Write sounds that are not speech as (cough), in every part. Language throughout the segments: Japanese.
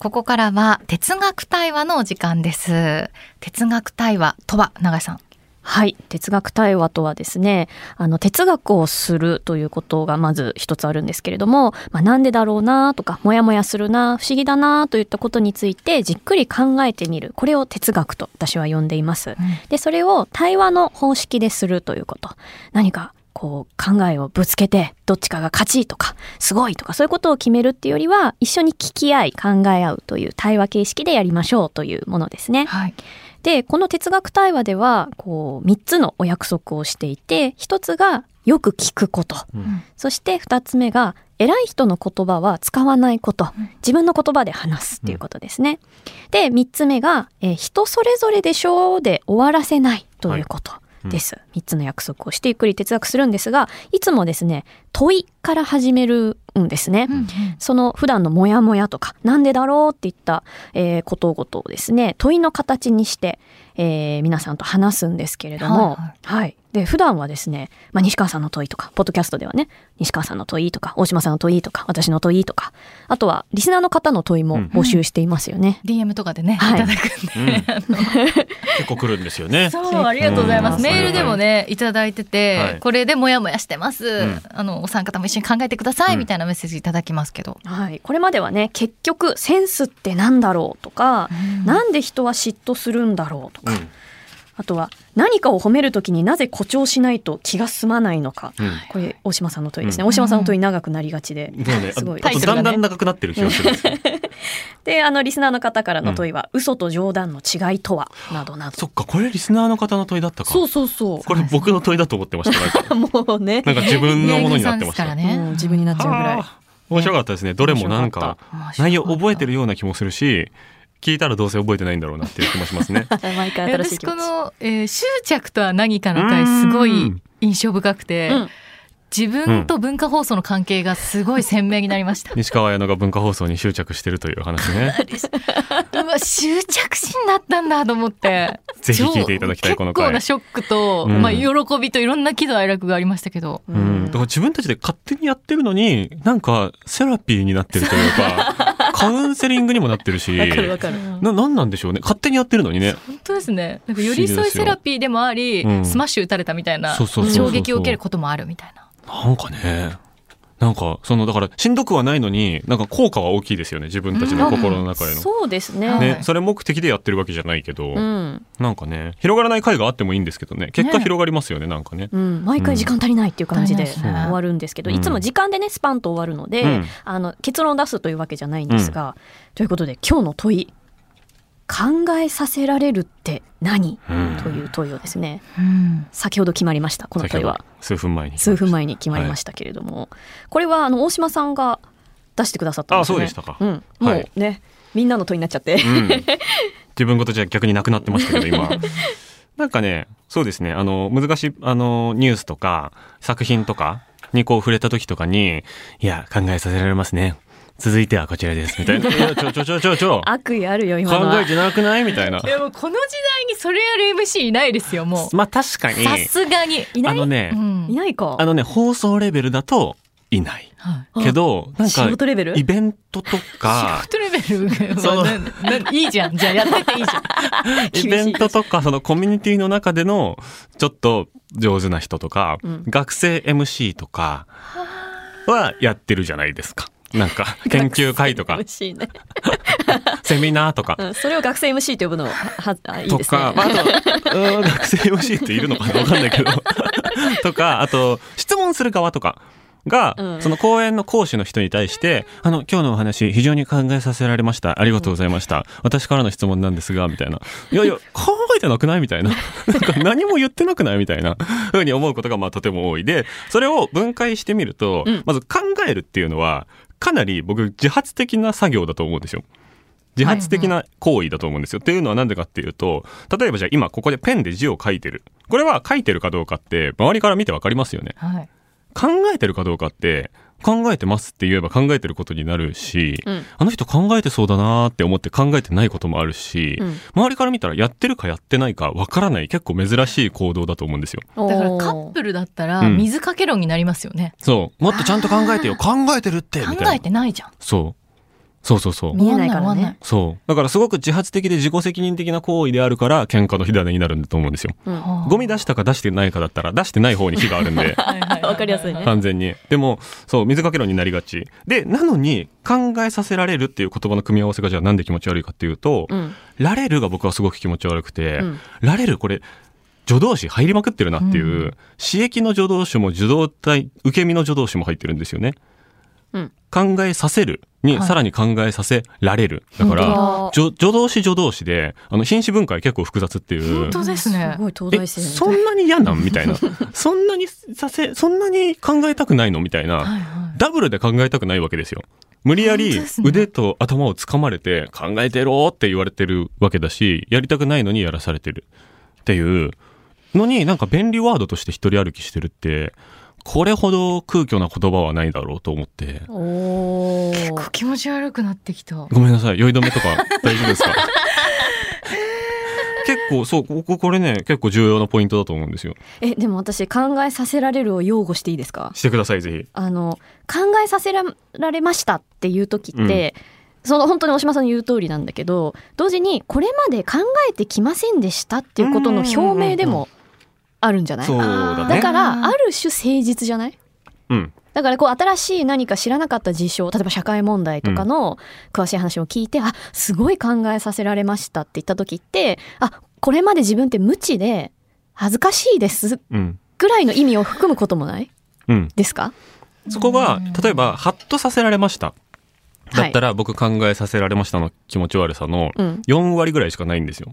ここからは哲学対話のお時間です。哲学対話とは、永井さん？はい。哲学対話とはですね、あの、哲学をするということがまず一つあるんですけれども、まあ、なんでだろうなとか、もやもやするな、不思議だなといったことについてじっくり考えてみる。これを哲学と私は呼んでいます。で、それを対話の方式でするということ。何か、こう、考えをぶつけて、どっちかが勝ちとか、すごいとか、そういうことを決めるっていうよりは、一緒に聞き合い、考え合うという対話形式でやりましょうというものですね。はい。で、この哲学対話では、こう、3つのお約束をしていて、1つがよく聞くこと。うんそして2つ目が、偉い人の言葉は使わないことうん。自分の言葉で話すっていうことですね。で、3つ目が、えー人それぞれでしょうで終わらせないということ。です。3つの約束をしてゆっくり哲学するんですが、いつもですね、問いから始めるんですね。うんその普段のモヤモヤとか、なんでだろうっていった、えーことごとをですね、問いの形にして、えー皆さんと話すんですけれども、ははいい、で、普段はですね、まあ、西川さんの問いとか、ポッドキャストではね、西川さんの問いとか、大島さんの問いとか、私の問いとか、あとは、リスナーの方の問いも募集していますよね。DM とかでね、はいいただくんで。あの結構来るんですよね。そう、ありがとうございます。うんメールでもね、いただいてて、はいこれでモヤモヤしてます。んあの、お三方も一緒に考えてください、うんみたいなメッセージいただきますけど。はい。これまではね、結局、センスってなんだろうとか、なんで人は嫉妬するんだろうとか、うんあとは、何かを褒めるときになぜ誇張しないと気が済まないのか。うんこれ、大島さんの問いですね。うん大島さんの問い長くなりがちで。そうね、(laughs) すごいだんだん長くなってる気がするんですよ。(laughs) で、あの、リスナーの方からの問いは、嘘と冗談の違いとは？などなど。そっか、これリスナーの方の問いだったか。そうそうそこれ僕の問いだと思ってました。(laughs) もうね。なんか自分のものになってました。ね自分になっちゃうぐらいは。あ面白かったですね。どれもなんか内容覚えてるような気もするし、聞いたらどうせ覚えてないんだろうなっていう気もしますね。(laughs) 毎回新しい私こ気持ち。の、えー執着とは何かの回すごい印象深くて、うん自分と文化放送の関係がすごい鮮明になりました。西川綾乃が文化放送に執着してるという話ね。(laughs) うわ執着心だったんだと思って。ぜひ聞いていただきたいこの回結構なショックと、うんまあ喜びといろんな喜怒哀楽がありましたけど。うん、だから自分たちで勝手にやってるのに、なんかセラピーになってるというか、(laughs) カウンセリングにもなってるし、わかるわかる。な、なんなんでしょうね。勝手にやってるのにね。本当ですね。なんか寄り添いセラピーでもあり、うんスマッシュ打たれたみたいな衝撃を受けることもあるみたいな。なんかね、なんか、その、だから、しんどくはないのに、なんか効果は大きいですよね。自分たちの心の中への。そうですね。はいね、それ目的でやってるわけじゃないけど、うん。なんかね、広がらない回があってもいいんですけどね、結果ね広がりますよね、なんかね。うん、毎回時間足りないっていう感じで終わるんですけど、うんいつも時間でねスパンと終わるので、うんあの結論を出すというわけじゃないんですが、ということで今日の問い考えさせられるって何、うん。という問いをですねうん。先ほど決まりましたこの問いは。数分前に。数分前に決まりましたけれども、これはあの大島さんが出してくださったんですよね。あそうでしたか。うん、もはい。うね、みんなの問いになっちゃって、うん、自分事じゃ逆になくなってましたけど、今。(laughs) なんかね、そうですね、あの、難しい、あの、ニュースとか、作品とかにこう触れた時とかに、いや、考えさせられますね。続いてはこちらです。みたいな。(laughs) いや、ちょちょちょちょちょ。悪意あるよ今考えてなくない？みたいな。いやもうこの時代にそれやる MC いないですよ、もう。まあ確かに、さすがに。いない？あのね、うんいないかあのね、放送レベルだといない。はいけど、なんか仕、事レベル？イベントとかシ、フトレベルそうはなないいじゃん。じゃあやってていいじゃん。(laughs) イベントとか、そのコミュニティの中での、ちょっと上手な人とか、うん学生 MC とかはやってるじゃないですか。なんか、研究会とか、MC ね、(laughs) セミナーとか。うん、それを学生 MC と呼ぶのははあいいですねとか、まあ、あと、(laughs) うん学生 MC っているのかなわかんないけど。(laughs) とか、あと、質問する側とかが、うんその講演の講師の人に対して、あの、今日のお話、非常に考えさせられました。ありがとうございました。私からの質問なんですが、みたいな。いやいや、考えてなくない？みたいな。なんか何も言ってなくない？みたいな、ふうに思うことが、まあ、とても多い。で、それを分解してみると、うんまず考えるっていうのは、かなり僕、自発的な作業だと思うんですよ。自発的な行為だと思うんですよ。っていうのはなんでかっていうと、例えばじゃあ今ここでペンで字を書いてる。これは書いてるかどうかって周りから見てわかりますよね。はい。考えてるかどうかって、考えてますって言えば考えてることになるし、うんあの人考えてそうだなーって思って考えてないこともあるし、うん周りから見たらやってるかやってないかわからない結構珍しい行動だと思うんですよ。だからカップルだったらうん水かけ論になりますよね。そう。もっとちゃんと考えてよ。考えてるってみたいな。考えてないじゃん。そう。そうそうそう。見えないからねそう。だからすごく自発的で自己責任的な行為であるから喧嘩の火種になるんだと思うんですよ。うんゴミ出したか出してないかだったら出してない方に火があるんで。(laughs) わかりやすいね完全に。でも、そう、水かけ論になりがち。で、なのに考えさせられるっていう言葉の組み合わせがじゃあなんで気持ち悪いかっていうと、うんられるが僕はすごく気持ち悪くて、うんられるこれ、助動詞入りまくってるなっていう、うん刺激の助動詞も受動体、受け身の助動詞も入ってるんですよね。うん考えさせるに、はいさらに考えさせられる。だから、本助助動詞助動詞で、あの、品詞分解結構複雑っていう本。当ですねすごい東え、大生そんなに嫌なんみたいな。(laughs) そんなにさせ、そんなに考えたくないのみたいな。はいはいダブルで考えたくないわけですよ。無理やり腕と頭を掴まれて考えてろって言われてるわけだし、やりたくないのにやらされてるっていうのになんか便利ワードとして一人歩きしてるって、これほど空虚な言葉はないだろうと思って。お結構ー気持ち悪くなってきたごめんなさい。酔い止めとか (laughs) 大丈夫ですか？結構、そう、こここれね、結構重要なポイントだと思うんですよ。えでも私考えさせられるを擁護していいですか？してください、ぜひ。あの考えさせられましたっていう時って、その本当に大島さんの言う通りなんだけど同時にこれまで考えてきませんでしたっていうことの表明でもあるんじゃない？そうだね。だからある種誠実じゃない？うん。だからこう新しい何か知らなかった事象例えば社会問題とかの詳しい話を聞いて、あすごい考えさせられましたって言った時ってあこれまで自分って無知で恥ずかしいですうん。ぐらいの意味を含むこともない？うん。ですか？そこが、例えば、ハッとさせられました。だったら、僕考えさせられましたの気持ち悪さのうん、4割ぐらいしかないんですよ。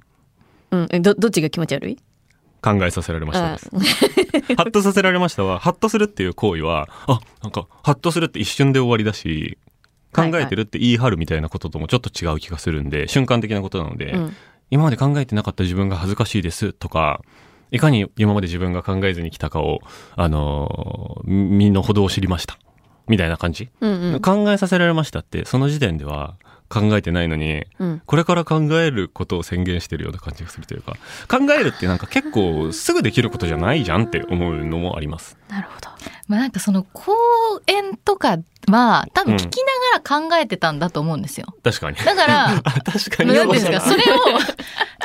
うん、えどどっちが気持ち悪い？考えさせられました。(laughs) (laughs) ハッとさせられましたは、ハッとするっていう行為は、あ、なんか、ハッとするって一瞬で終わりだし、考えてるって言い張るみたいなことともちょっと違う気がするんで、瞬間的なことなので、うん今まで考えてなかった自分が恥ずかしいですとか、いかに今まで自分が考えずに来たかを、あのー身の程を知りました。みたいな感じ、うんうん考えさせられましたって、その時点では考えてないのに、うんこれから考えることを宣言してるような感じがするというか、考えるってなんか結構すぐできることじゃないじゃんって思うのもあります。なるほどまあなんかその講演とかは多分聞きながら考えてたんだと思うんですよ。確かに。だから、あ (laughs) 確かに。なんていうんですか、(laughs) それを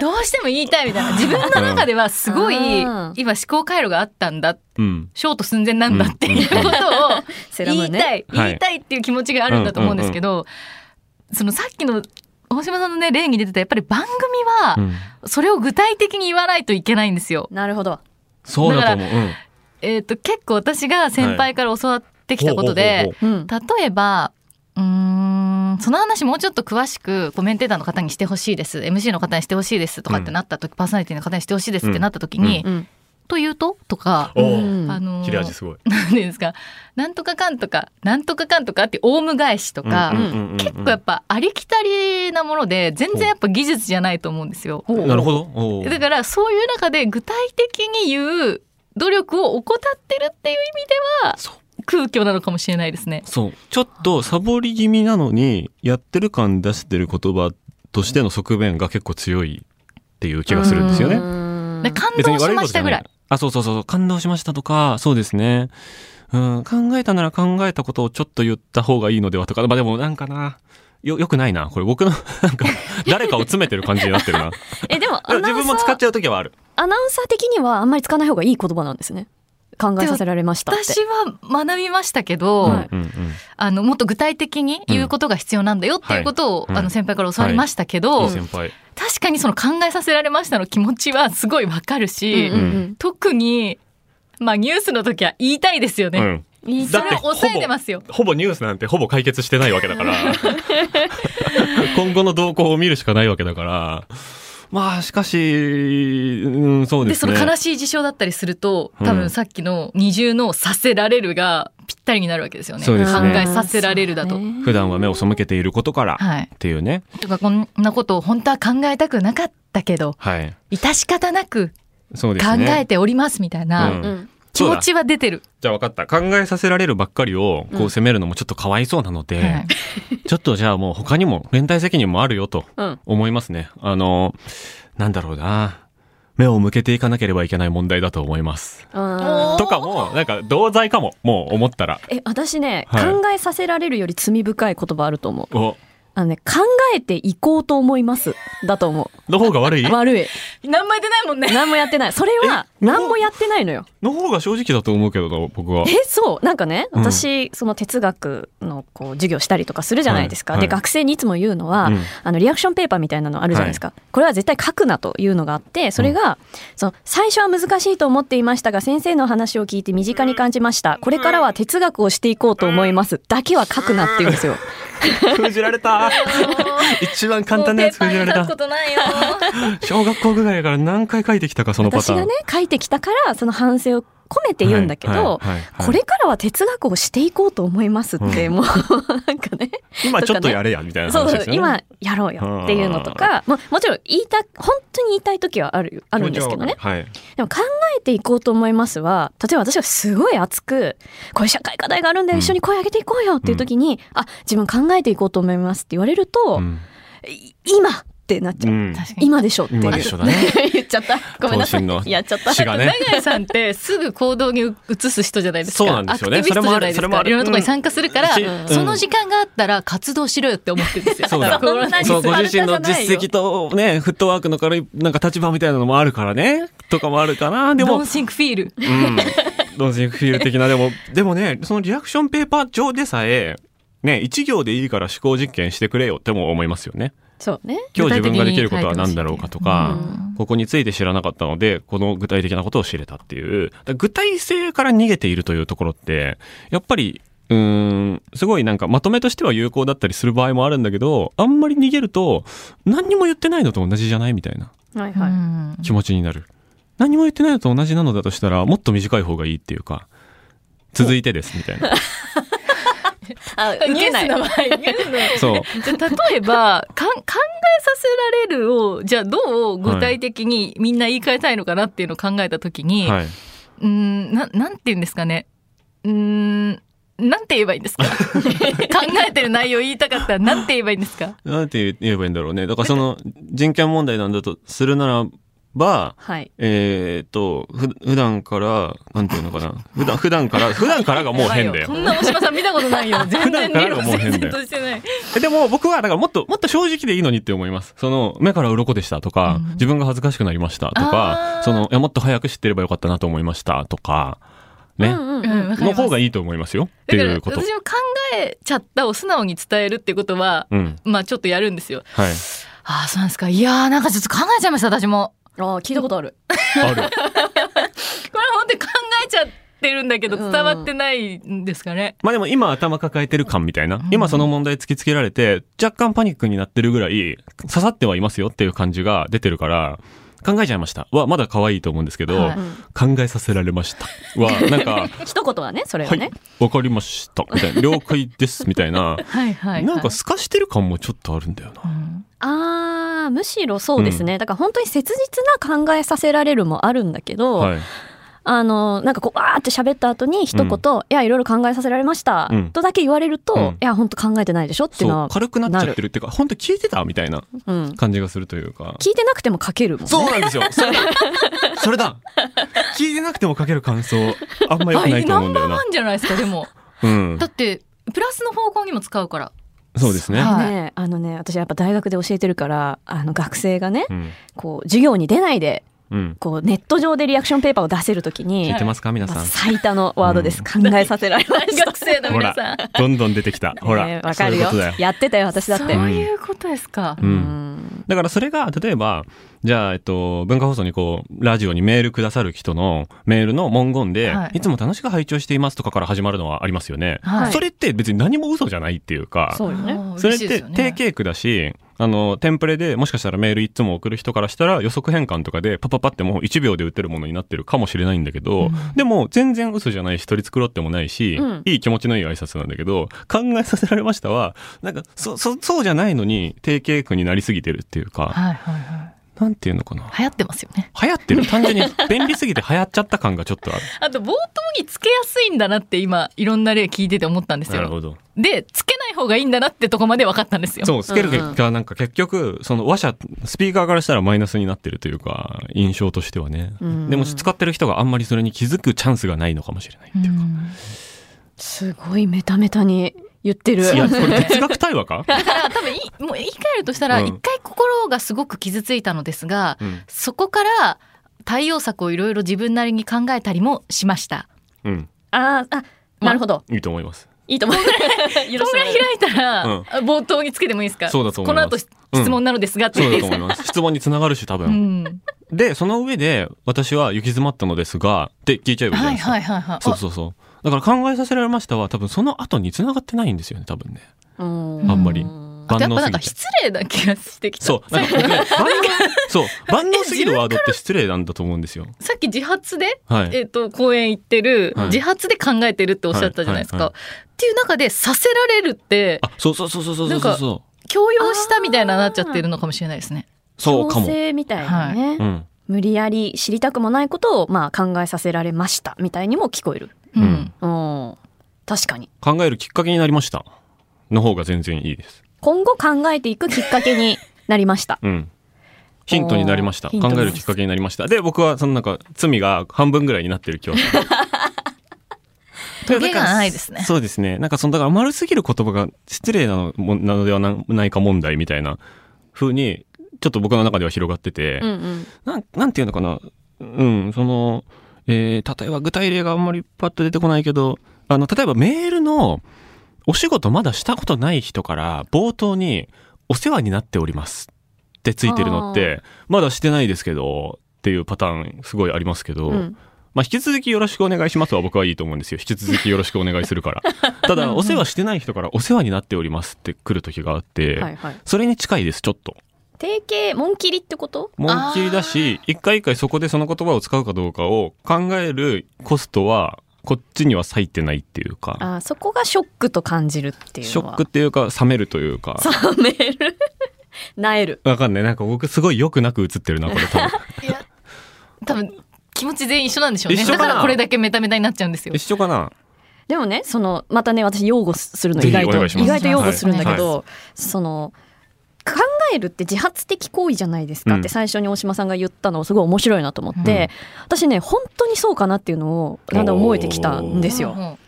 どうしても言いたいみたいな。自分の中ではすごいうん今思考回路があったんだ。うん。ショート寸前なんだっていうことを言いたい、はい言いたいっていう気持ちがあるんだと思うんですけど、そのさっきの大島さんのね、例に出てたやっぱり番組はうん。それを具体的に言わないといけないんですよ。なるほど。そうだと思う。うん。えっ、と、結構私が先輩から教わってきたことで、ほうほうほうう。ん。例えばうーんその話もうちょっと詳しくコメンテーターの方にしてほしいです。MC の方にしてほしいですとかってなった時、パーソナリティの方にしてほしいですってなった時に「うんというと?」とか、あのー切れ味すごい。なんていうんですか「なんとかかんとかなんとかかんとか」ってオウム返しとか、結構やっぱありきたりなもので全然やっぱ技術じゃないと思うんですよ。なるほど。だからそういう中で具体的に言う努力を怠ってるっていう意味では空虚なのかもしれないですね。そう。ちょっとサボり気味なのに、やってる感出してる言葉としての側面が結構強いっていう気がするんですよね。感動しましたぐらい。あ、そうそうそう、感動しましたとか、そうですね。うん、考えたなら考えたことをちょっと言った方がいいのではとか、まあでもなんかな、よ、よくないな。これ僕の、(laughs) なんか、誰かを詰めてる感じになってるな。(laughs) えでも自分も使っちゃう時はある。アナウンサー的にはあんまり使わない方がいい言葉なんですね考えさせられましたって私は学びましたけど、はい。あのもっと具体的に言うことが必要なんだよっていうことを、うんはいあの先輩から教わりましたけど、いい。確かにその考えさせられましたの気持ちはすごいわかるし、うんうん特にまあニュースの時は言いたいですよね。うん。それをだって抑えてますよ。ほぼニュースなんてほぼ解決してないわけだから。(laughs) 今後の動向を見るしかないわけだから。まあ、しかし、うん、そうでですね。その悲しい事象だったりすると多うん分さっきの二重の「させられる」がぴったりになるわけですよね。考えさせられるだと。ね普段は目を背けていることからはい、っていうね。とかこんなことを本当は考えたくなかったけどはい。致し方なく考そうですね。えておりますみたいな、うんうん気持ちは出てる。じゃあ分かった。考えさせられるばっかりをこう責めるのもちょっとかわいそうなので、はいちょっとじゃあもう他にも連帯責任もあるよとうん思いますね。あの、なんだろうな。目を向けていかなければいけない問題だと思います。とかも、なんか同罪かも。もう思ったら。え私ね、はい考えさせられるより罪深い言葉あると思うお、あのね、考えていこうと思います。だと思の方が悪い？う。悪い。何もやってないもんね。何もやってない。それは、え？何もやってないのよ。の方が正直だと思うけどな、僕は。え、そう。なんかね、うん私、その哲学のこう授業したりとかするじゃないですか。で、はいはい学生にいつも言うのは、うんあの、リアクションペーパーみたいなのあるじゃないですか。これは絶対書くなというのがあって、それが、その、最初は難しいと思っていましたが、先生の話を聞いて身近に感じました。これからは哲学をしていこうと思います。だけは書くなって言うんですよ。(laughs) 封じられた。一番簡単なやつ封じられた。(laughs) 小学校ぐらいから何回書いてきたか、そのパターン。私がね、書いてきたから、その反省を込めて言うんだけど、これからは哲学をしていこうと思いますって、うんもう、(laughs) なんかね。今ちょっとやれや、みたいな話ですよね。今やろうよっていうのとか、ももちろん言いた、本当に言いたい時はあるよ、あるんですけどね。はい。でも考えていこうと思いますは、例えば私がすごい熱く、こういう社会課題があるんだよ、うん一緒に声上げていこうよっていう時に、あ、自分考えていこうと思いますって言われると、今ってなっちゃう。うん。今でしょって。今でしょだね (laughs) 言っちゃった。ごめんなさい。やっちゃった。ね。長井さんってすぐ行動に移す人じゃないですか。そうなんですよねアクティビストじゃないですか。それもあるいろんなところに参加するから、うんその時間があったら活動しろよって思ってるんですよ。そうだそう、ご自身の実績とね、フットワークのから、なんか立場みたいなのもあるからね、とかもあるかな。でも、ドンシンクフィール。うん。ドンシンクフィール的な、でも、でもね、そのリアクションペーパー上でさえ、ね、一行でいいから思考実験してくれよっても思いますよね。そうね。今日自分ができることは何だろうかとかうん、ここについて知らなかったので、この具体的なことを知れたっていう、具体性から逃げているというところって、やっぱり、うーん、すごいなんかまとめとしては有効だったりする場合もあるんだけど、あんまり逃げると、何にも言ってないのと同じじゃないみたいな気持ちになる。何にも言ってないのと同じなのだとしたら、もっと短い方がいいっていうか、続いてですみたいな。あ、ニュースの場合、ニュースのそう。じゃあ例えばかん考えさせられるをじゃあどう具体的にみんな言い換えたいのかなっていうのを考えた時に、はい。うーんななんて言うんですかねうーんなんて言えばいいんですか？(laughs) 考えてる内容言いたかったらなんて言えばいいんですか？なんて言えばいいんだろうね。だからその人権問題なんだとするならば、はい。えーっと、ふ、普段から、なんていうのかな。普段、普段から、(laughs) 普段からがもう変だよそ。んな大島さん見たことないよ (laughs) 全普段からがもう変だよでも僕は、だからもっと、もっと正直でいいのにって思います。その、目から鱗でしたとか、うん自分が恥ずかしくなりましたとあかー、その、いや、もっと早く知ってればよかったなと思いましたとか、ね。うんうんうんの方がいいと思いますよ。っていうこと。私も考えちゃったを素直に伝えるってことは、うん。まあちょっとやるんですよはい。ああそうなんですかいやーなんかちょっと考えちゃいました私もああ、聞いたことある。ある。(laughs) これ本当に考えちゃってるんだけど伝わってないんですかね、まあでも今頭抱えてる感みたいなうん。今その問題突きつけられて、若干パニックになってるぐらい、刺さってはいますよっていう感じが出てるから、考えちゃいました。は、まだ可愛いと思うんですけど、はい考えさせられました。は、なんか、(laughs) 一言はね、それははいね。、わかりました。みたいな、(laughs) 了解です。みたいな。はいはい、はい、なんか透かしてる感もちょっとあるんだよな。うんああ、むしろそうですね。だから本当に切実な考えさせられるもあるんだけど、はい。あの、なんかこう、わーって喋った後に一言、うんいや、いろいろ考えさせられました、うんとだけ言われると、うんいや、本当考えてないでしょっていうのは軽くなっちゃってるっていうか、本当聞いてた？みたいなうん。感じがするというか。聞いてなくても書けるもんね。そうなんですよ。それだ。(laughs) それだ。聞いてなくても書ける感想、あんま良くないと思うんだよなナンバーワ。ンじゃないですかでもうんだ。ってプラスの方向にも使うからそうですね。はいね、あのね、私やっぱ大学で教えてるから、あの学生がね、うん。こう、授業に出ないで、うん。こう、ネット上でリアクションペーパーを出せるときに、聞いてますか？皆まあさん。最多のワードです。考えさせられました。学生の皆さん、どんどん出てきた。ほら。ねわかるよ。やってたよ、私だって。そういうことですか、う。うんんだからそれが、例えば、じゃあ、えっと、文化放送にこう、ラジオにメールくださる人のメールの文言で、はい。い、つも楽しく拝聴していますとかから始まるのはありますよね。はい。それって別に何も嘘じゃないっていうか、そうよね。それって定型句だし、あの、テンプレでもしかしたらメールいつも送る人からしたら予測変換とかでパパパってもう1秒で打てるものになってるかもしれないんだけど、うん。でも全然嘘じゃないし取り繕ってもないし、うん。いい気持ちのいい挨拶なんだけど、考えさせられましたは、なんか、そ、そ、そうじゃないのに定型句になりすぎてるっていうか、はいはいはなんていうのかな？い流行ってますよね流行ってる？(laughs) 単純に便利すぎて流行っちゃった感がちょっとある。あと冒頭につけやすいんだなって今いろんな例聞いてて思ったんですよなるほど。でつけない方がいいんだなってとこまで分かったんですよそう、つける結果、なんか結局、その話者、スピーカーからしたらマイナスになってるというか、印象としてはね。うんでも使ってる人があんまりそれに気づくチャンスがないのかもしれないっていうか。うんすごいメタメタに言ってる。いやこれ哲学対話か、だから多分いいもう言い換えるとしたらうん。一回心がすごく傷ついたのですが、うん。そこから対応策をいろいろ自分なりに考えたりもしました。うん、あーあ、なるほど。いいと思います。いいと思う。(laughs) 許そんなしてもらえる開いたら、うん。冒頭につけてもいいですか？そうだと思います。この後質問なのですがって。そう言っていいですかだと思います。質問につながるし多分、うん、でその上で私は行き詰まったのですがって聞いちゃえばいいじゃなはいいですか、はいはいはい。そうそうそうだから考えさせられましたは多分その後に繋がってないんですよね多分ね。うん。あんまり。あやっぱなんか万能すぎて。失礼な気がしてきた。そうなんか僕ね万能そう万能すぎるワードって失礼なんだと思うんですよ。さっき自発で、はい。えっ、と、公演行ってる、はい。自発で考えてるっておっしゃったじゃないですか。はいはいっていう中で、させられるって、あそうそうそうそうそうそうそ強要したみたいななっちゃってるのかもしれないですね。うそうか強も、制みたいなね、うん、無理やり知りたくもないことをまあ考えさせられましたみたいにも聞こえる。うん。うん。確かに。考えるきっかけになりましたの方が全然いいです今後考えていくきっかけになりました。うんヒントになりました考えるきっかけになりましたで僕はそのなんか罪が半分ぐらいになってる気はする (laughs) トゲがないですね。そうですねなんかそのだから丸すぎる言葉が失礼なのもなのではなないか問題みたいな風にちょっと僕の中では広がってて、うんうん。なんなんていうのかなうんその、えー例えば具体例があんまりパッと出てこないけどあの例えばメールのお仕事まだしたことない人から冒頭に「お世話になっております」ってついてるのってまだしてないですけどっていうパターンすごいありますけど、うんまあ、引き続きよろしくお願いしますは僕はいいと思うんですよ。引き続きよろしくお願いするから。(laughs) ただ、お世話してない人からお世話になっておりますって来る時があって、はいはい。それに近いです、ちょっと。定型、紋切りってこと？もんきりだし、一回一回そこでその言葉を使うかどうかを考えるコストは、こっちには割いてないっていうか、あそこがショックと感じるっていうのは。ショックっていうか、冷めるというか、(laughs) 冷める。(laughs) なえる。わかんない。なんか僕すごい良くなく映ってるな、これ多分。(laughs) いや、多分、気持ち全員一緒なんでしょうね。一緒かな？だからこれだけメタメタになっちゃうんですよ一。緒かな？でもね、その、またね、私擁護するの意外と、意外と擁護するんだけど、はその、考えるって自発的行為じゃないですかってうん。最初に大島さんが言ったのすごい面白いなと思って、私ね本当にそうかなっていうのをだんだん思えてきたんですよ。う。ん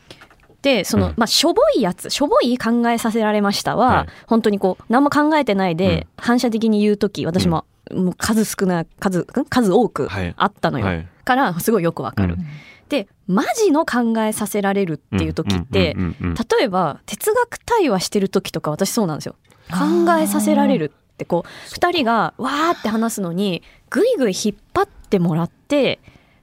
でその、うん。まあしょぼいやつしょぼい考えさせられましたは、はい。本当にこう何も考えてないで、うん。反射的に言う時私も,、もう数少ない数ん数多くはい。あったのよ、はい。からすごいよくわかる。うん。でマジの考えさせられるっていう時って、うんうんうんうん。例えば哲学対話してる時とか私そうなんですよ。考えさせられるってこう2人がわーって話すのにぐいぐい引っ張ってもらって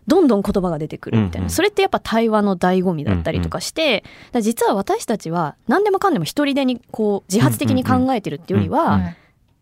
どんどん言葉が出てくるみたいな、うんうん。それってやっぱ対話の醍醐味だったりとかして、だから実は私たちは何でもかんでも一人でにこう自発的に考えてるっていうよりは、うんはい。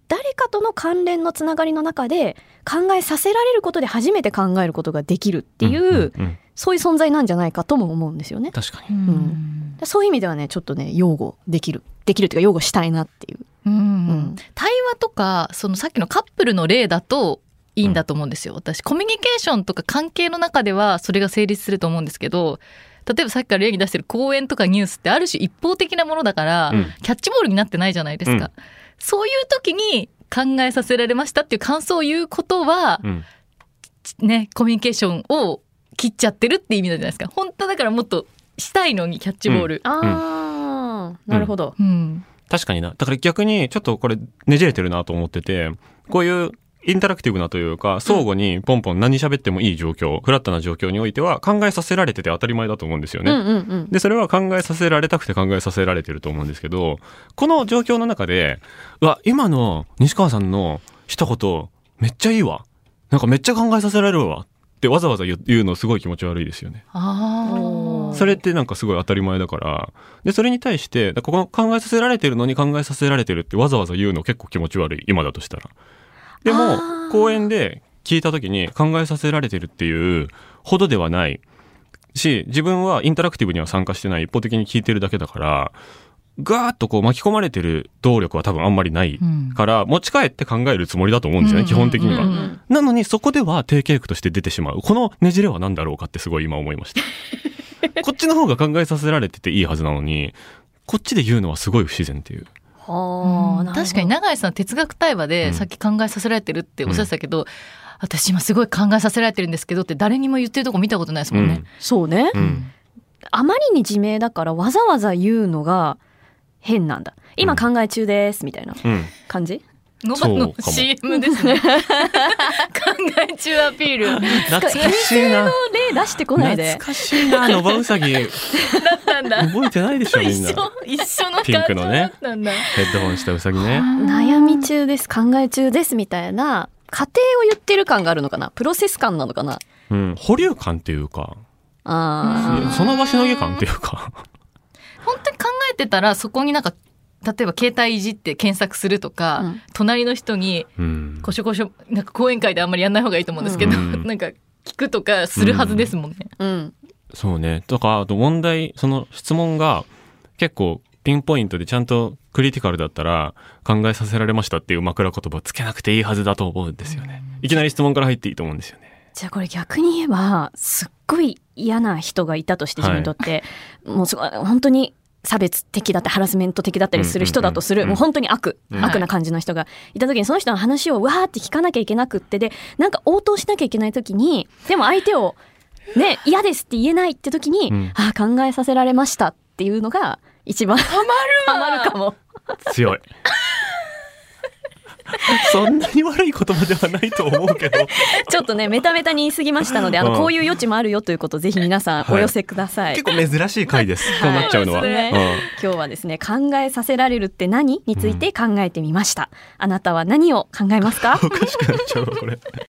誰かとの関連のつながりの中で考えさせられることで初めて考えることができるっていう、んんんそういう存在なんじゃないかとも思うんですよね。確かに。うん。そういう意味ではねちょっとね擁護できる。できるというか擁護したいなっていう。うん。ん。対話とかそのさっきのカップルの例だといいんだと思うんですよ。私コミュニケーションとか関係の中ではそれが成立すると思うんですけど例えばさっきから例に出してる講演とかニュースってある種一方的なものだから、うん。キャッチボールになってないじゃないですか、そういう時に考えさせられましたっていう感想を言うことは、うん。ねコミュニケーションを切っちゃってるって意味なんじゃないですか。本当だからもっとしたいのにキャッチボール、ああ、なるほど。うん確かにな。だから逆にちょっとこれねじれてるなと思ってて、こういうインタラクティブなというか、相互にポンポン何喋ってもいい状況、フラットな状況においては考えさせられてて当たり前だと思うんですよね。うんうんうん。で、それは考えさせられたくて考えさせられてると思うんですけど、この状況の中で、うわ、今の西川さんの一言、めっちゃいいわ。なんかめっちゃ考えさせられるわ。ってわざわざ言うのすごい気持ち悪いですよね。それってなんかすごい当たり前だから、で、それに対して、この考えさせられてるのに考えさせられてるってわざわざ言うの結構気持ち悪い、今だとしたら。であもー、公演で聞いた時に考えさせられてるっていうほどではない。し、自分はインタラクティブには参加してない一方的に聞いてるだけだから、ガーッとこう巻き込まれてる動力は多分あんまりないうんから、持ち帰って考えるつもりだと思うんですよね、基本的には。うんうんなのにそこでは定型句として出てしまう。このねじれは何だろうかってすごい今思いました。(laughs) こっちの方が考えさせられてていいはずなのに、こっちで言うのはすごい不自然っていう。はあ、確かに永井さん哲学対話うんでさっき考えさせられてるっておっしゃってたけど、私今すごい考えさせられてるんですけどって誰にも言ってるとこ見たことないですもんね。そうね、うん。うん。あまりに自明だからわざわざ言うのが変なんだ。今考え中ですみたいなうん。感じ、ノバの CM ですね。(laughs) 考え中アピール。だ懐かしいな。の例出してこないで。懐かしいなノバウサギ。ったんだ。覚えてないでしょみんな。一緒一緒の感ピンクのねだったんだ。ヘッドホンしたウサギね。悩み中です考え中ですみたいな過程を言ってる感があるのかな？プロセス感なのかな？うん。保留感っていうか。あー。その場しのぎ感っていうか本当に考えてたらそこになんか例えば携帯いじって検索するとか、うん。隣の人にうん。こしょこしょなんか講演会であんまりやんない方がいいと思うんですけど、うん。(laughs) なんか聞くとかするはずですもんね。うん。そうね。とかあと問題その質問が結構ピンポイントでちゃんとクリティカルだったら考えさせられましたっていう枕言葉つけなくていいはずだと思うんですよね。いきなり質問から入っていいと思うんですよね。じゃあこれ逆に言えばすっごい嫌な人がいたとして自分にとって、もうすごい本当に差別的だってハラスメント的だったりする人だとする、もう本当に悪、うん。悪な感じの人がいた時にその人の話をわーって聞かなきゃいけなくってでなんか応答しなきゃいけない時にでも相手をね嫌ですって言えないって時に、うん。ああ考えさせられましたっていうのが一番ハマる (laughs) ハマるかも。強い (laughs) そんなに悪い言葉ではないと思うけど。(laughs) ちょっとねメタメタに言い過ぎましたのであの、うん。こういう余地もあるよということをぜひ皆さんお寄せください。結構珍しい回です。そうなっちゃうのは、そうん。今日はですね考えさせられるって何について考えてみました、あなたは何を考えますか？(laughs) おかしくなっちゃうわこれ